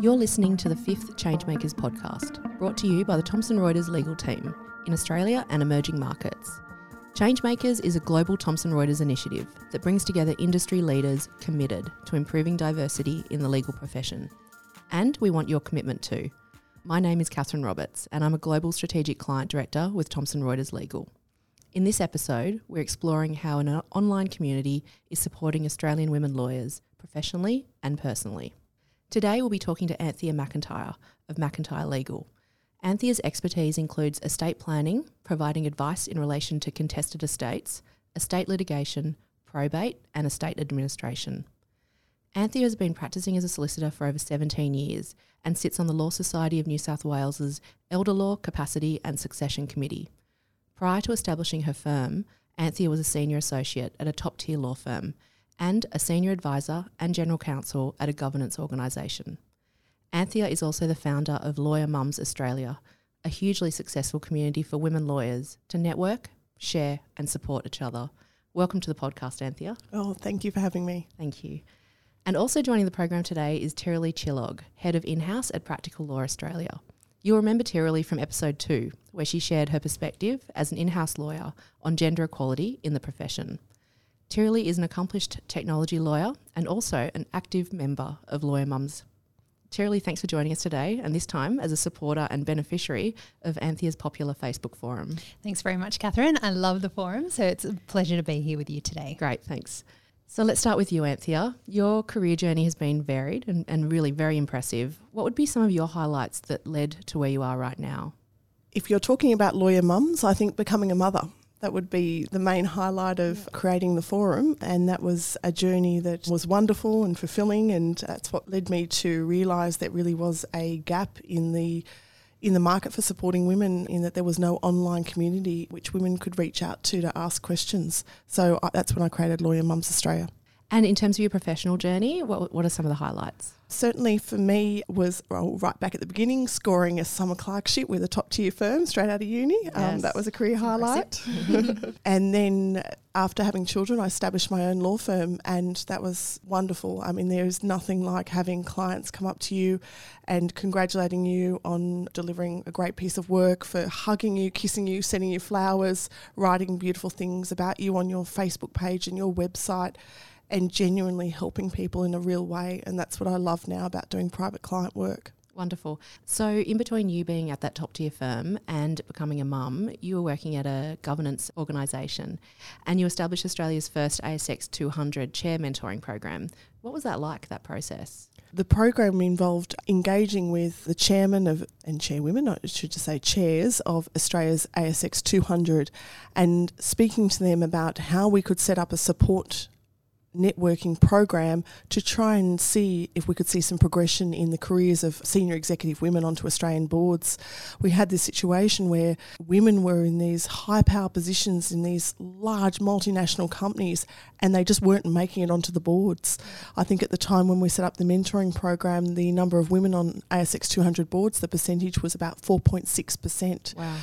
You're listening to the fifth Changemakers podcast, brought to you by the Thomson Reuters legal team in Australia and emerging markets. Changemakers is a global Thomson Reuters initiative that brings together industry leaders committed to improving diversity in the legal profession. And we want your commitment too. My name is Catherine Roberts, and I'm a Global Strategic Client Director with Thomson Reuters Legal. In this episode, we're exploring how an online community is supporting Australian women lawyers professionally and personally. Today, we'll be talking to Anthea McIntyre of McIntyre Legal. Anthea's expertise includes estate planning, providing advice in relation to contested estates, estate litigation, probate, and estate administration. Anthea has been practicing as a solicitor for over 17 years and sits on the Law Society of New South Wales's Elder Law Capacity and Succession Committee. Prior to establishing her firm, Anthea was a senior associate at a top tier law firm and a senior advisor and general counsel at a governance organisation. Anthea is also the founder of Lawyer Mums Australia, a hugely successful community for women lawyers to network, share, and support each other. Welcome to the podcast, Anthea. Oh, thank you for having me. Thank you. And also joining the program today is Tiralee Chillog, Head of In-House at Practical Law Australia. You'll remember Tiralee from episode two, where she shared her perspective as an in-house lawyer on gender equality in the profession. Tiralee is an accomplished technology lawyer and also an active member of Lawyer Mums. Tiralee, thanks for joining us today, and this time as a supporter and beneficiary of Anthea's popular Facebook forum. Thanks very much, Catherine. I love the forum, so it's a pleasure to be here with you today. Great, thanks. So let's start with you, Anthea. Your career journey has been varied and, and really very impressive. What would be some of your highlights that led to where you are right now? If you're talking about lawyer mums, I think becoming a mother. That would be the main highlight of creating the forum, and that was a journey that was wonderful and fulfilling, and that's what led me to realise that really was a gap in the in the market for supporting women in that there was no online community which women could reach out to to ask questions. So I, that's when I created Lawyer Mums Australia. And in terms of your professional journey, what, what are some of the highlights? Certainly for me was well, right back at the beginning, scoring a summer clerkship with a top tier firm straight out of uni. Um, yes. Um, that was a career highlight. and then after having children, I established my own law firm, and that was wonderful. I mean, there is nothing like having clients come up to you and congratulating you on delivering a great piece of work, for hugging you, kissing you, sending you flowers, writing beautiful things about you on your Facebook page and your website and genuinely helping people in a real way. And that's what I love now about doing private client work. Wonderful. So, in between you being at that top tier firm and becoming a mum, you were working at a governance organisation and you established Australia's first ASX 200 chair mentoring program. What was that like, that process? The program involved engaging with the chairman of and chairwomen, I should just say chairs of Australia's ASX 200 and speaking to them about how we could set up a support networking program to try and see if we could see some progression in the careers of senior executive women onto Australian boards. We had this situation where women were in these high power positions in these large multinational companies and they just weren't making it onto the boards. I think at the time when we set up the mentoring program, the number of women on ASX 200 boards, the percentage was about 4.6%. Wow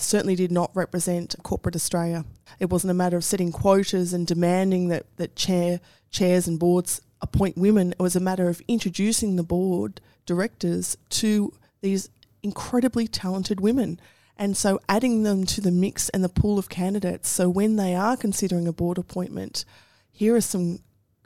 certainly did not represent corporate Australia. It wasn't a matter of setting quotas and demanding that, that chair, chairs and boards appoint women. It was a matter of introducing the board directors to these incredibly talented women. And so adding them to the mix and the pool of candidates. So when they are considering a board appointment, here are some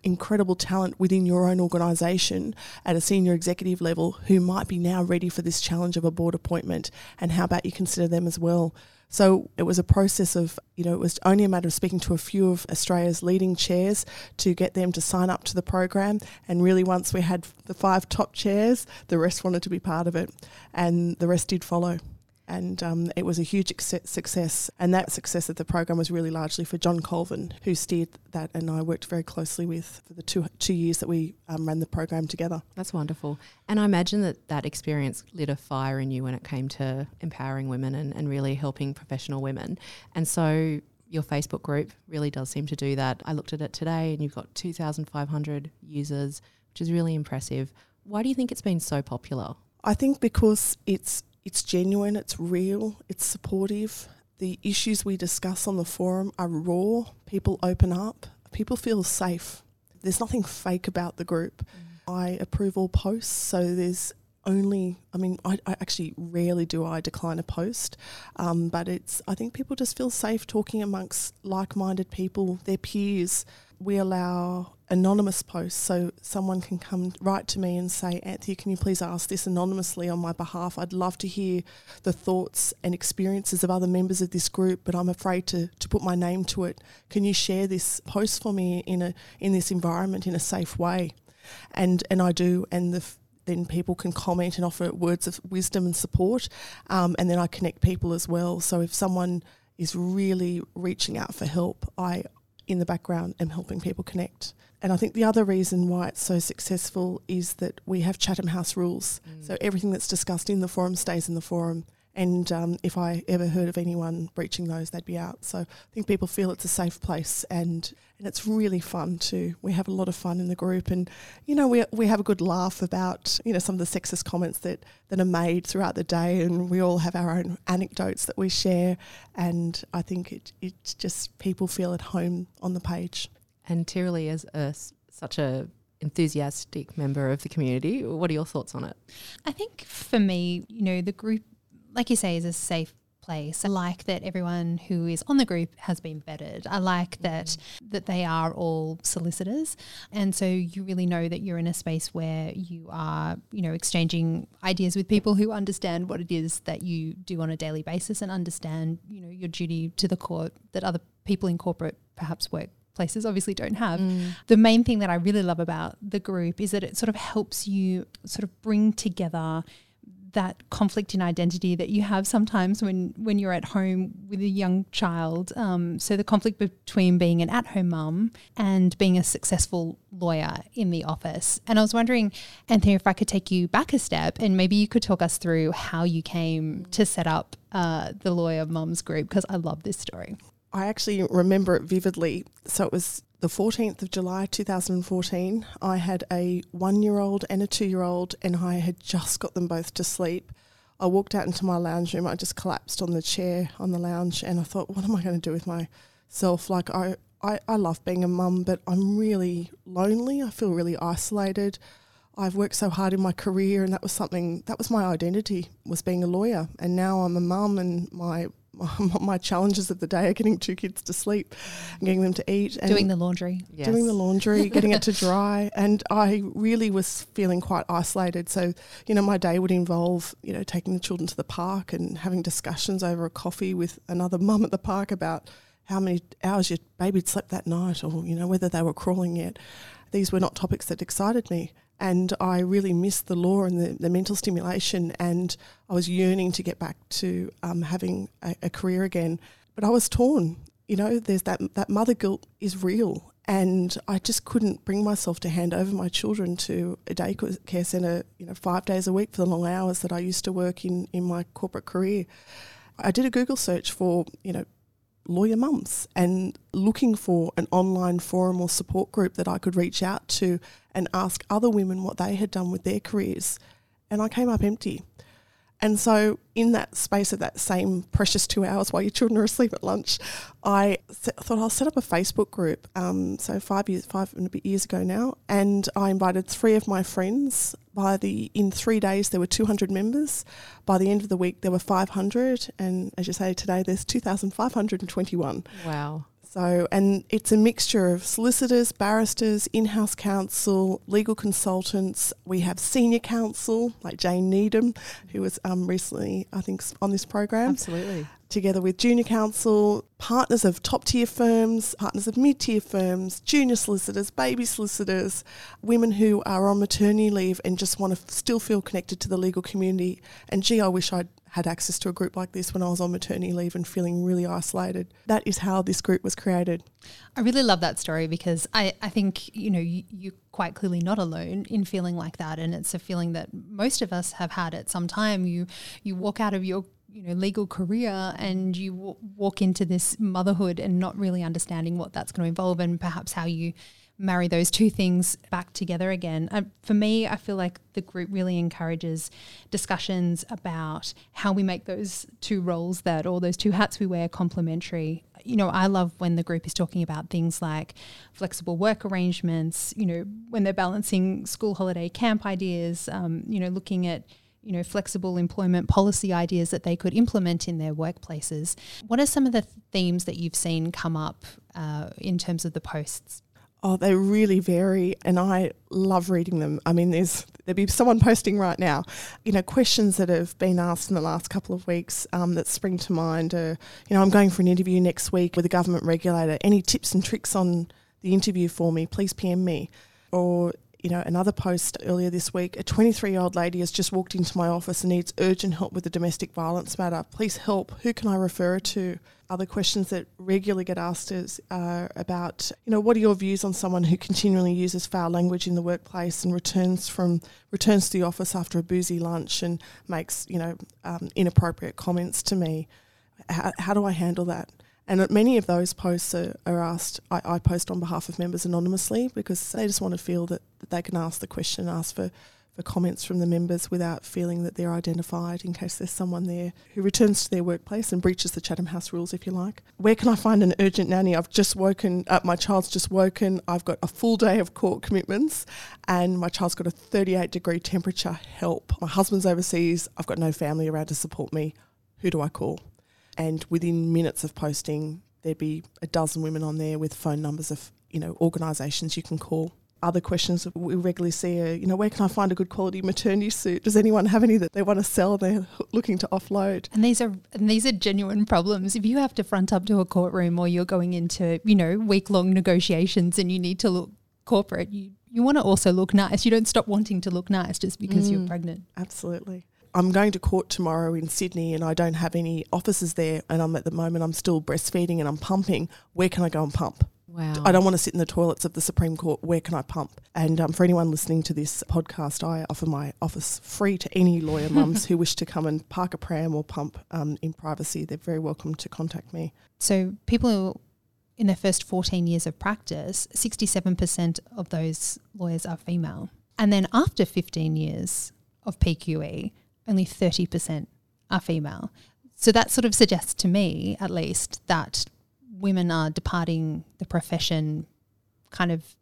incredible talent within your own organisation at a senior executive level who might be now ready for this challenge of a board appointment. And how about you consider them as well? So it was a process of, you know, it was only a matter of speaking to a few of Australia's leading chairs to get them to sign up to the program. And really, once we had the five top chairs, the rest wanted to be part of it. And the rest did follow and um, it was a huge success. And that success of the program was really largely for John Colvin, who steered that, and I worked very closely with for the two two years that we um, ran the program together. That's wonderful, and I imagine that that experience lit a fire in you when it came to empowering women and, and really helping professional women. And so your Facebook group really does seem to do that. I looked at it today, and you've got two thousand five hundred users, which is really impressive. Why do you think it's been so popular? I think because it's it's genuine, it's real, it's supportive. The issues we discuss on the forum are raw. People open up, people feel safe. There's nothing fake about the group. Mm. I approve all posts, so there's only i mean I, I, actually rarely do i decline a post um, but it's i think people just feel safe talking amongst like-minded people their peers we allow anonymous posts so someone can come write to me and say anthea can you please ask this anonymously on my behalf i'd love to hear the thoughts and experiences of other members of this group but i'm afraid to, to put my name to it can you share this post for me in a in this environment in a safe way and and i do and the then people can comment and offer words of wisdom and support. Um, and then I connect people as well. So if someone is really reaching out for help, I, in the background, am helping people connect. And I think the other reason why it's so successful is that we have Chatham House rules. Mm. So everything that's discussed in the forum stays in the forum. And um, if I ever heard of anyone breaching those, they'd be out. So I think people feel it's a safe place and, and it's really fun too. We have a lot of fun in the group and, you know, we, we have a good laugh about, you know, some of the sexist comments that, that are made throughout the day and we all have our own anecdotes that we share. And I think it, it's just people feel at home on the page. And Tiralee, as a, such a enthusiastic member of the community, what are your thoughts on it? I think for me, you know, the group like you say, is a safe place. I like that everyone who is on the group has been vetted. I like that mm. that they are all solicitors, and so you really know that you're in a space where you are, you know, exchanging ideas with people who understand what it is that you do on a daily basis and understand, you know, your duty to the court that other people in corporate perhaps work places obviously don't have. Mm. The main thing that I really love about the group is that it sort of helps you sort of bring together that conflict in identity that you have sometimes when when you're at home with a young child. Um, so the conflict between being an at-home mum and being a successful lawyer in the office. And I was wondering, Anthea, if I could take you back a step and maybe you could talk us through how you came to set up uh, the Lawyer Mums group because I love this story. I actually remember it vividly. So it was the 14th of July 2014, I had a one year old and a two year old, and I had just got them both to sleep. I walked out into my lounge room. I just collapsed on the chair on the lounge, and I thought, what am I going to do with myself? Like, I, I, I love being a mum, but I'm really lonely. I feel really isolated. I've worked so hard in my career, and that was something that was my identity was being a lawyer. And now I'm a mum, and my my challenges of the day are getting two kids to sleep, and getting them to eat, and doing the laundry, yes. doing the laundry, getting it to dry. And I really was feeling quite isolated. So, you know, my day would involve, you know, taking the children to the park and having discussions over a coffee with another mum at the park about how many hours your baby had slept that night or, you know, whether they were crawling yet. These were not topics that excited me and I really missed the law and the, the, mental stimulation, and I was yearning to get back to um, having a, a, career again. But I was torn. You know, there's that that mother guilt is real, and I just couldn't bring myself to hand over my children to a daycare centre. You know, five days a week for the long hours that I used to work in in my corporate career. I did a Google search for you know lawyer mums and looking for an online forum or support group that I could reach out to and ask other women what they had done with their careers. And I came up empty. And so, in that space of that same precious two hours while your children are asleep at lunch, I thought I'll set up a Facebook group. Um, so five years, five and a bit years ago now, and I invited three of my friends. By the in three days, there were 200 members. By the end of the week, there were 500, and as you say, today there's 2,521. Wow. So, and it's a mixture of solicitors, barristers, in house counsel, legal consultants. We have senior counsel like Jane Needham, who was um, recently, I think, on this program. Absolutely. Together with junior counsel, partners of top tier firms, partners of mid tier firms, junior solicitors, baby solicitors, women who are on maternity leave and just want to still feel connected to the legal community. And gee, I wish I'd had access to a group like this when I was on maternity leave and feeling really isolated. That is how this group was created. I really love that story because I, I think, you know, you, you're quite clearly not alone in feeling like that. And it's a feeling that most of us have had at some time. You, you walk out of your you know legal career and you w- walk into this motherhood and not really understanding what that's going to involve and perhaps how you marry those two things back together again. Uh, for me, I feel like the group really encourages discussions about how we make those two roles that, or those two hats we wear, complementary. You know, I love when the group is talking about things like flexible work arrangements, you know, when they're balancing school holiday camp ideas, um, you know, looking at you know, flexible employment policy ideas that they could implement in their workplaces. What are some of the themes that you've seen come up uh, in terms of the posts? Oh, they really vary, and I love reading them. I mean, there's there'd be someone posting right now, you know, questions that have been asked in the last couple of weeks um, that spring to mind. Are, you know, I'm going for an interview next week with a government regulator. Any tips and tricks on the interview for me? Please PM me. Or you know, another post earlier this week, a 23 year old lady has just walked into my office and needs urgent help with a domestic violence matter. Please help. Who can I refer her to? Other questions that regularly get asked is uh, about, you know, what are your views on someone who continually uses foul language in the workplace and returns from returns to the office after a boozy lunch and makes, you know, um, inappropriate comments to me? How, how do I handle that? And many of those posts are, are asked, I, I, post on behalf of members anonymously because they just want to feel that, that they can ask the question, ask for, for comments from the members without feeling that they're identified in case there's someone there who returns to their workplace and breaches the Chatham House rules, if you like. Where can I find an urgent nanny? I've just woken, uh, my child's just woken, I've got a full day of court commitments, and my child's got a 38 degree temperature. Help. My husband's overseas, I've got no family around to support me. Who do I call? And within minutes of posting, there'd be a dozen women on there with phone numbers of you know organisations you can call. Other questions we regularly see are, you know, where can I find a good quality maternity suit? Does anyone have any that they want to sell? They're looking to offload. And these are and these are genuine problems. If you have to front up to a courtroom or you're going into, you know, week long negotiations and you need to look corporate, you you want to also look nice. You don't stop wanting to look nice just because mm, you're pregnant. Absolutely. I'm going to court tomorrow in Sydney and I don't have any offices there and I'm at the moment I'm still breastfeeding and I'm pumping. Where can I go and pump? Wow. I don't want to sit in the toilets of the Supreme Court. Where can I pump? And um, for anyone listening to this podcast, I offer my office free to any lawyer mums who wish to come and park a pram or pump um, in privacy. They're very welcome to contact me. So people in their first 14 years of practice, 67% of those lawyers are female. And then after 15 years of PQE, only 30% are female. So that sort of suggests to me, at least, that women are departing the profession kind of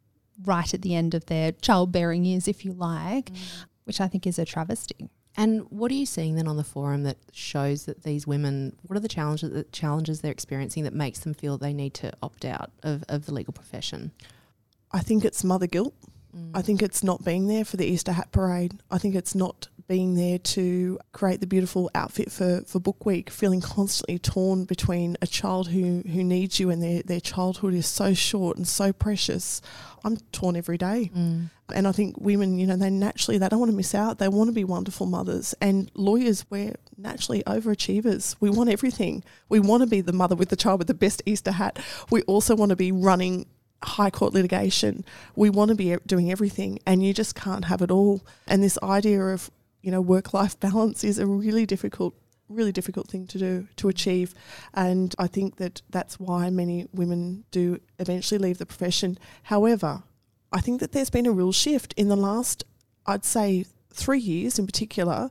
right at the end of their childbearing years, if you like, mm. which I think is a travesty. And what are you seeing then on the forum that shows that these women, what are the challenges, the challenges they're experiencing that makes them feel they need to opt out of, of the legal profession? I think it's mother guilt. Mm. I think it's not being there for the Easter hat parade. I think it's not being there to create the beautiful outfit for, for book week, feeling constantly torn between a child who, who needs you and their, their childhood is so short and so precious. I'm torn every day. Mm. And I think women, you know, they naturally they don't want to miss out. They want to be wonderful mothers. And lawyers, we're naturally overachievers. We want everything. We want to be the mother with the child with the best Easter hat. We also want to be running high court litigation. We want to be doing everything, and you just can't have it all. And this idea of you know, work life balance is a really difficult really difficult thing to do to achieve. And I think that that's why many women do eventually leave the profession. However I think that there's been a real shift in the last I'd say 3 years in particular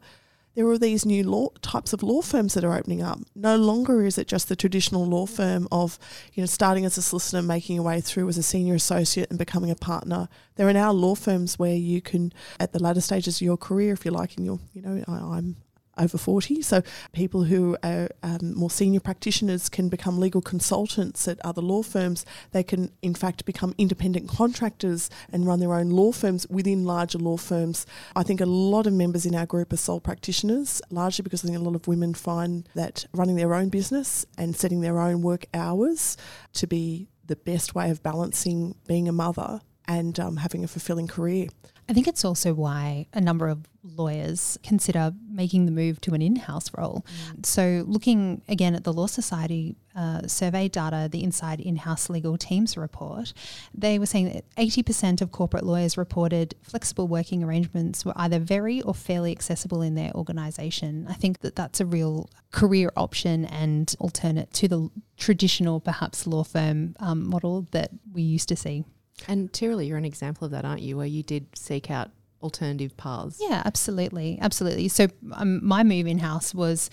there are these new law types of law firms that are opening up. No longer is it just the traditional law firm of, you know, starting as a solicitor, making your way through as a senior associate and becoming a partner. There are now law firms where you can, at the latter stages of your career, if you like, in your, you know, I, am over 40. So people who are um, more senior practitioners can become legal consultants at other law firms. They can, in fact, become independent contractors and run their own law firms within larger law firms. I think a lot of members in our group are sole practitioners, largely because I think a lot of women find that running their own business and setting their own work hours to be the best way of balancing being a mother and um, having a fulfilling career. I think it's also why a number of lawyers consider making the move to an in house role. Mm. So, looking again at the Law Society uh, survey data, the Inside In House Legal Teams report, they were saying that 80% of corporate lawyers reported flexible working arrangements were either very or fairly accessible in their organisation. I think that that's a real career option and alternate to the traditional, perhaps, law firm um, model that we used to see. And Tiralee, you're an example of that, aren't you? Where you did seek out alternative paths. Yeah, absolutely, absolutely. So um, my move in house was,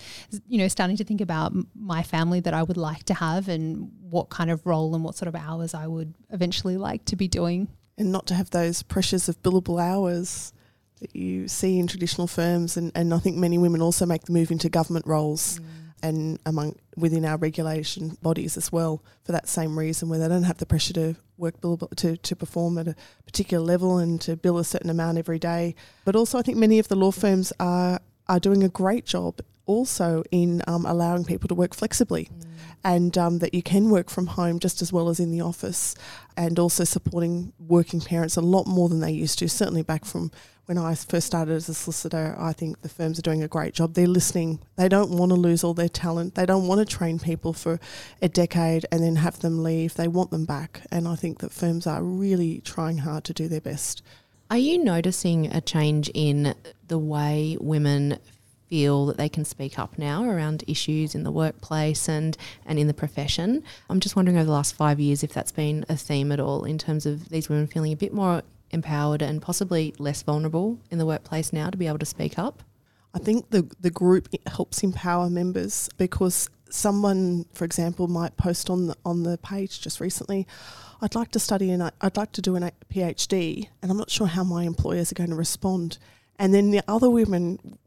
you know, starting to think about my family that I would like to have and what kind of role and what sort of hours I would eventually like to be doing, and not to have those pressures of billable hours that you see in traditional firms. And, and I think many women also make the move into government roles. Mm and among within our regulation bodies as well for that same reason where they don't have the pressure to work to, to perform at a particular level and to bill a certain amount every day. But also I think many of the law firms are are doing a great job also in um, allowing people to work flexibly mm. and um, that you can work from home just as well as in the office and also supporting working parents a lot more than they used to certainly back from when I first started as a solicitor, I think the firms are doing a great job. They're listening. They don't want to lose all their talent. They don't want to train people for a decade and then have them leave. They want them back. And I think that firms are really trying hard to do their best. Are you noticing a change in the way women feel that they can speak up now around issues in the workplace and, and in the profession? I'm just wondering over the last five years if that's been a theme at all in terms of these women feeling a bit more empowered and possibly less vulnerable in the workplace now to be able to speak up? I think the the group helps empower members because someone, for example, might post on the, on the page just recently, I'd like to study and I'd like to do a PhD, and I'm not sure how my employers are going to respond. And then the other women,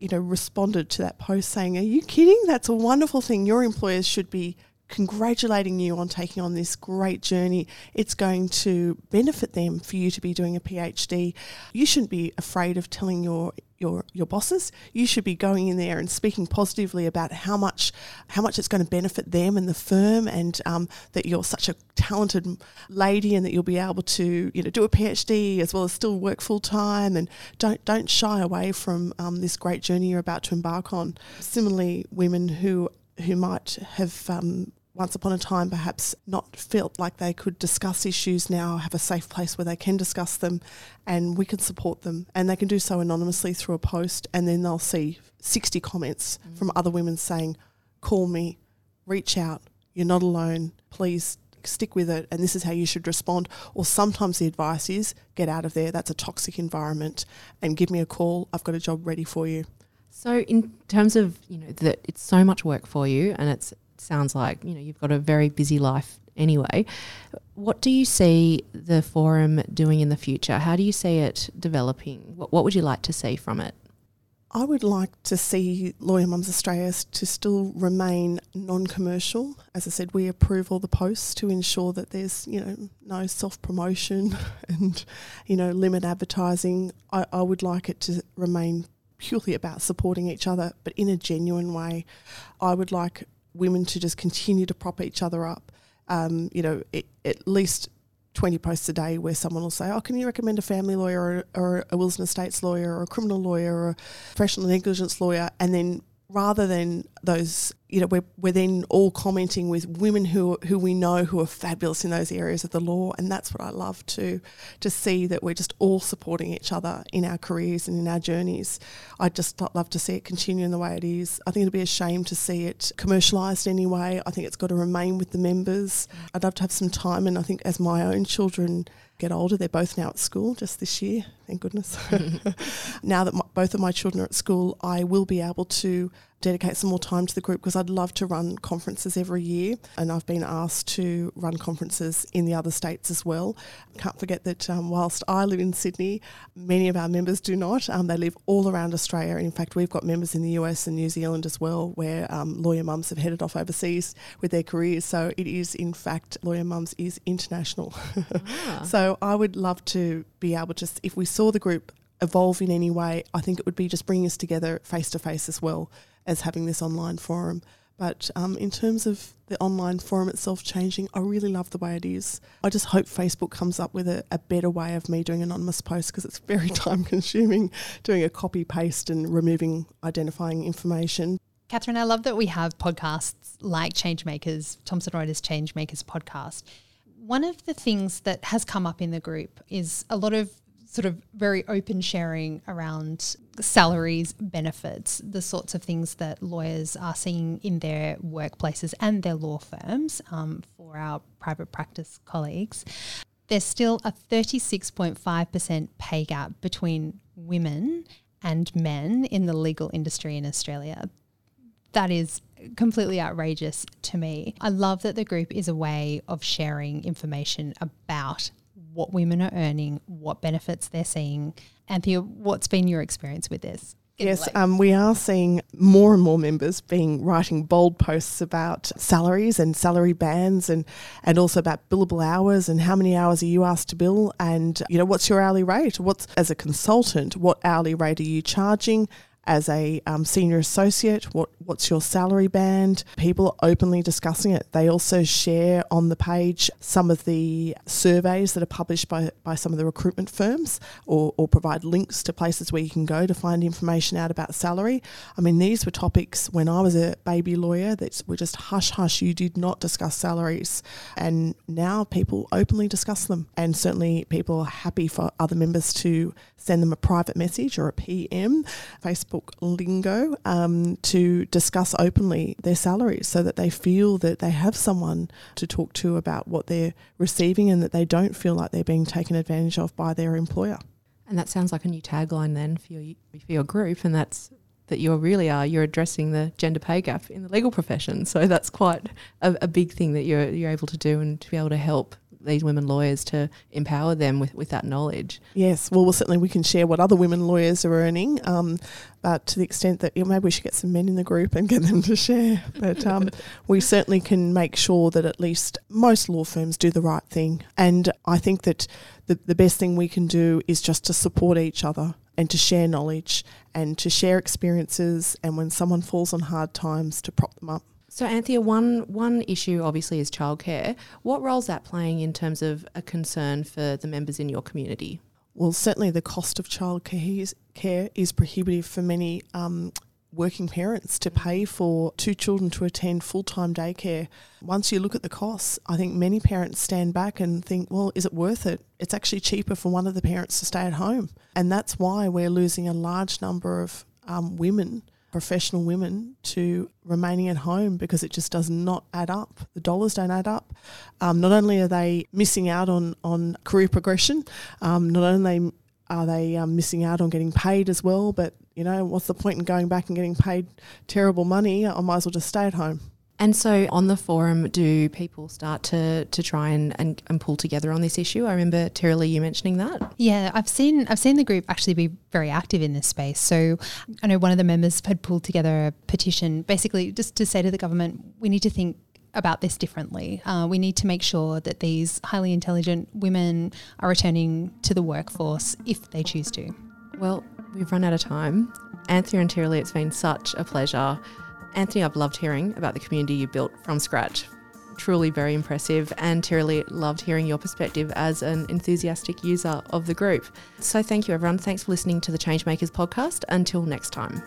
you know, responded to that post saying, "Are you kidding? That's a wonderful thing. Your employers should be congratulating you on taking on this great journey. It's going to benefit them for you to be doing a PhD. You shouldn't be afraid of telling your your your bosses. You should be going in there and speaking positively about how much how much it's going to benefit them and the firm, and um, that you're such a talented lady, and that you'll be able to you know do a PhD as well as still work full time. And don't don't shy away from um, this great journey you're about to embark on. Similarly, women who who might have um, once upon a time perhaps not felt like they could discuss issues now have a safe place where they can discuss them and we can support them. And they can do so anonymously through a post and then they'll see 60 comments mm. from other women saying call me reach out you're not alone please stick with it and this is how you should respond. Or sometimes the advice is get out of there that's a toxic environment and give me a call i've got a job ready for you. So in terms of you know that it's so much work for you and it's sounds like you know you've got a very busy life anyway. What do you see the forum doing in the future? How do you see it developing? What, what would you like to see from it? I would like to see Lawyer Mums Australia to still remain non-commercial. As I said, we approve all the posts to ensure that there's you know no self-promotion and you know limit advertising. I, I would like it to remain purely about supporting each other, but in a genuine way. I would like women to just continue to prop each other up. Um, you know, it, at least 20 posts a day where someone will say, Oh, can you recommend a family lawyer or, or, a wills and estates lawyer or a criminal lawyer or a professional negligence lawyer? And then rather than those, you know, we're, we're then all commenting with women who who we know who are fabulous in those areas of the law, and that's what I love to to see that we're just all supporting each other in our careers and in our journeys. I just love to see it continue in the way it is. I think it'd be a shame to see it commercialised anyway. I think it's got to remain with the members. I'd love to have some time, and I think as my own children get older. They're both now at school just this year, thank goodness. now that my, both of my children are at school, I will be able to dedicate some more time to the group because I'd love to run conferences every year. And I've been asked to run conferences in the other states as well. Can't forget that um, whilst I live in Sydney, many of our members do not. Um, they live all around Australia. In fact, we've got members in the US and New Zealand as well, where um, lawyer mums have headed off overseas with their careers. So it is, in fact, lawyer mums is international. Ah. so I would love to be able to, if we saw the group evolve in any way, I think it would be just bringing us together face to face as well as having this online forum. But um, in terms of the online forum itself changing, I really love the way it is. I just hope Facebook comes up with a, a better way of me doing anonymous posts because it's very time consuming doing a copy paste and removing identifying information. Catherine, I love that we have podcasts like Changemakers, Thomson Reuters Changemakers podcast. One of the things that has come up in the group is a lot of sort of very open sharing around salaries, benefits, the sorts of things that lawyers are seeing in their workplaces and their law firms um, for our private practice colleagues. there's still a 36.5% pay gap between women and men in the legal industry in Australia. That is completely outrageous to me. I love that the group is a way of sharing information about what women are earning, what benefits they're seeing. Anthea, what's been your experience with this? Yes, um, we are seeing more and more members being writing bold posts about salaries and salary bands, and and also about billable hours and how many hours are you asked to bill, and you know what's your hourly rate? What's as a consultant, what hourly rate are you charging? As a um, senior associate, what, what's your salary band? People are openly discussing it. They also share on the page some of the surveys that are published by, by some of the recruitment firms or, or provide links to places where you can go to find information out about salary. I mean, these were topics when I was a baby lawyer that were just hush hush, you did not discuss salaries. And now people openly discuss them. And certainly people are happy for other members to send them a private message or a PM, Facebook lingo, um, to discuss openly their salaries so that they feel that they have someone to talk to about what they're receiving and that they don't feel like they're being taken advantage of by their employer. And that sounds like a new tagline then for your, for your group, and that's that you really are you're addressing the gender pay gap in the legal profession. So that's quite a, a big thing that you're you're able to do and to be able to help these women lawyers to empower them with, with that knowledge. Yes, well, well, certainly we can share what other women lawyers are earning, um, but to the extent that you know, maybe we should get some men in the group and get them to share. But um, we certainly can make sure that at least most law firms do the right thing. And I think that the, the best thing we can do is just to support each other and to share knowledge and to share experiences and when someone falls on hard times to prop them up. So, Anthea, one one issue obviously is childcare. What role is that playing in terms of a concern for the members in your community? Well, certainly the cost of childcare is, prohibitive for many um, working parents to pay for two children to attend full time daycare. Once you look at the costs, I think many parents stand back and think, well, is it worth it? It's actually cheaper for one of the parents to stay at home. And that's why we're losing a large number of um, women professional women to remaining at home because it just does not add up. The dollars don't add up. Um, not only are they missing out on, on career progression, um, not only are they um, missing out on getting paid as well, but you know, what's the point in going back and getting paid terrible money? I might as well just stay at home. And so on the forum, do people start to, to try and, and, and pull together on this issue? I remember Terry you mentioning that. Yeah, I've seen I've seen the group actually be very active in this space. So I know one of the members had pulled together a petition basically just to say to the government, we need to think about this differently. Uh, we need to make sure that these highly intelligent women are returning to the workforce if they choose to. Well, we've run out of time. Anthea and Terry it's been such a pleasure. Anthea, I've loved hearing about the community you built from scratch. Truly very impressive. And Terry loved hearing your perspective as an enthusiastic user of the group. So thank you, everyone. Thanks for listening to the Changemakers podcast. Until next time.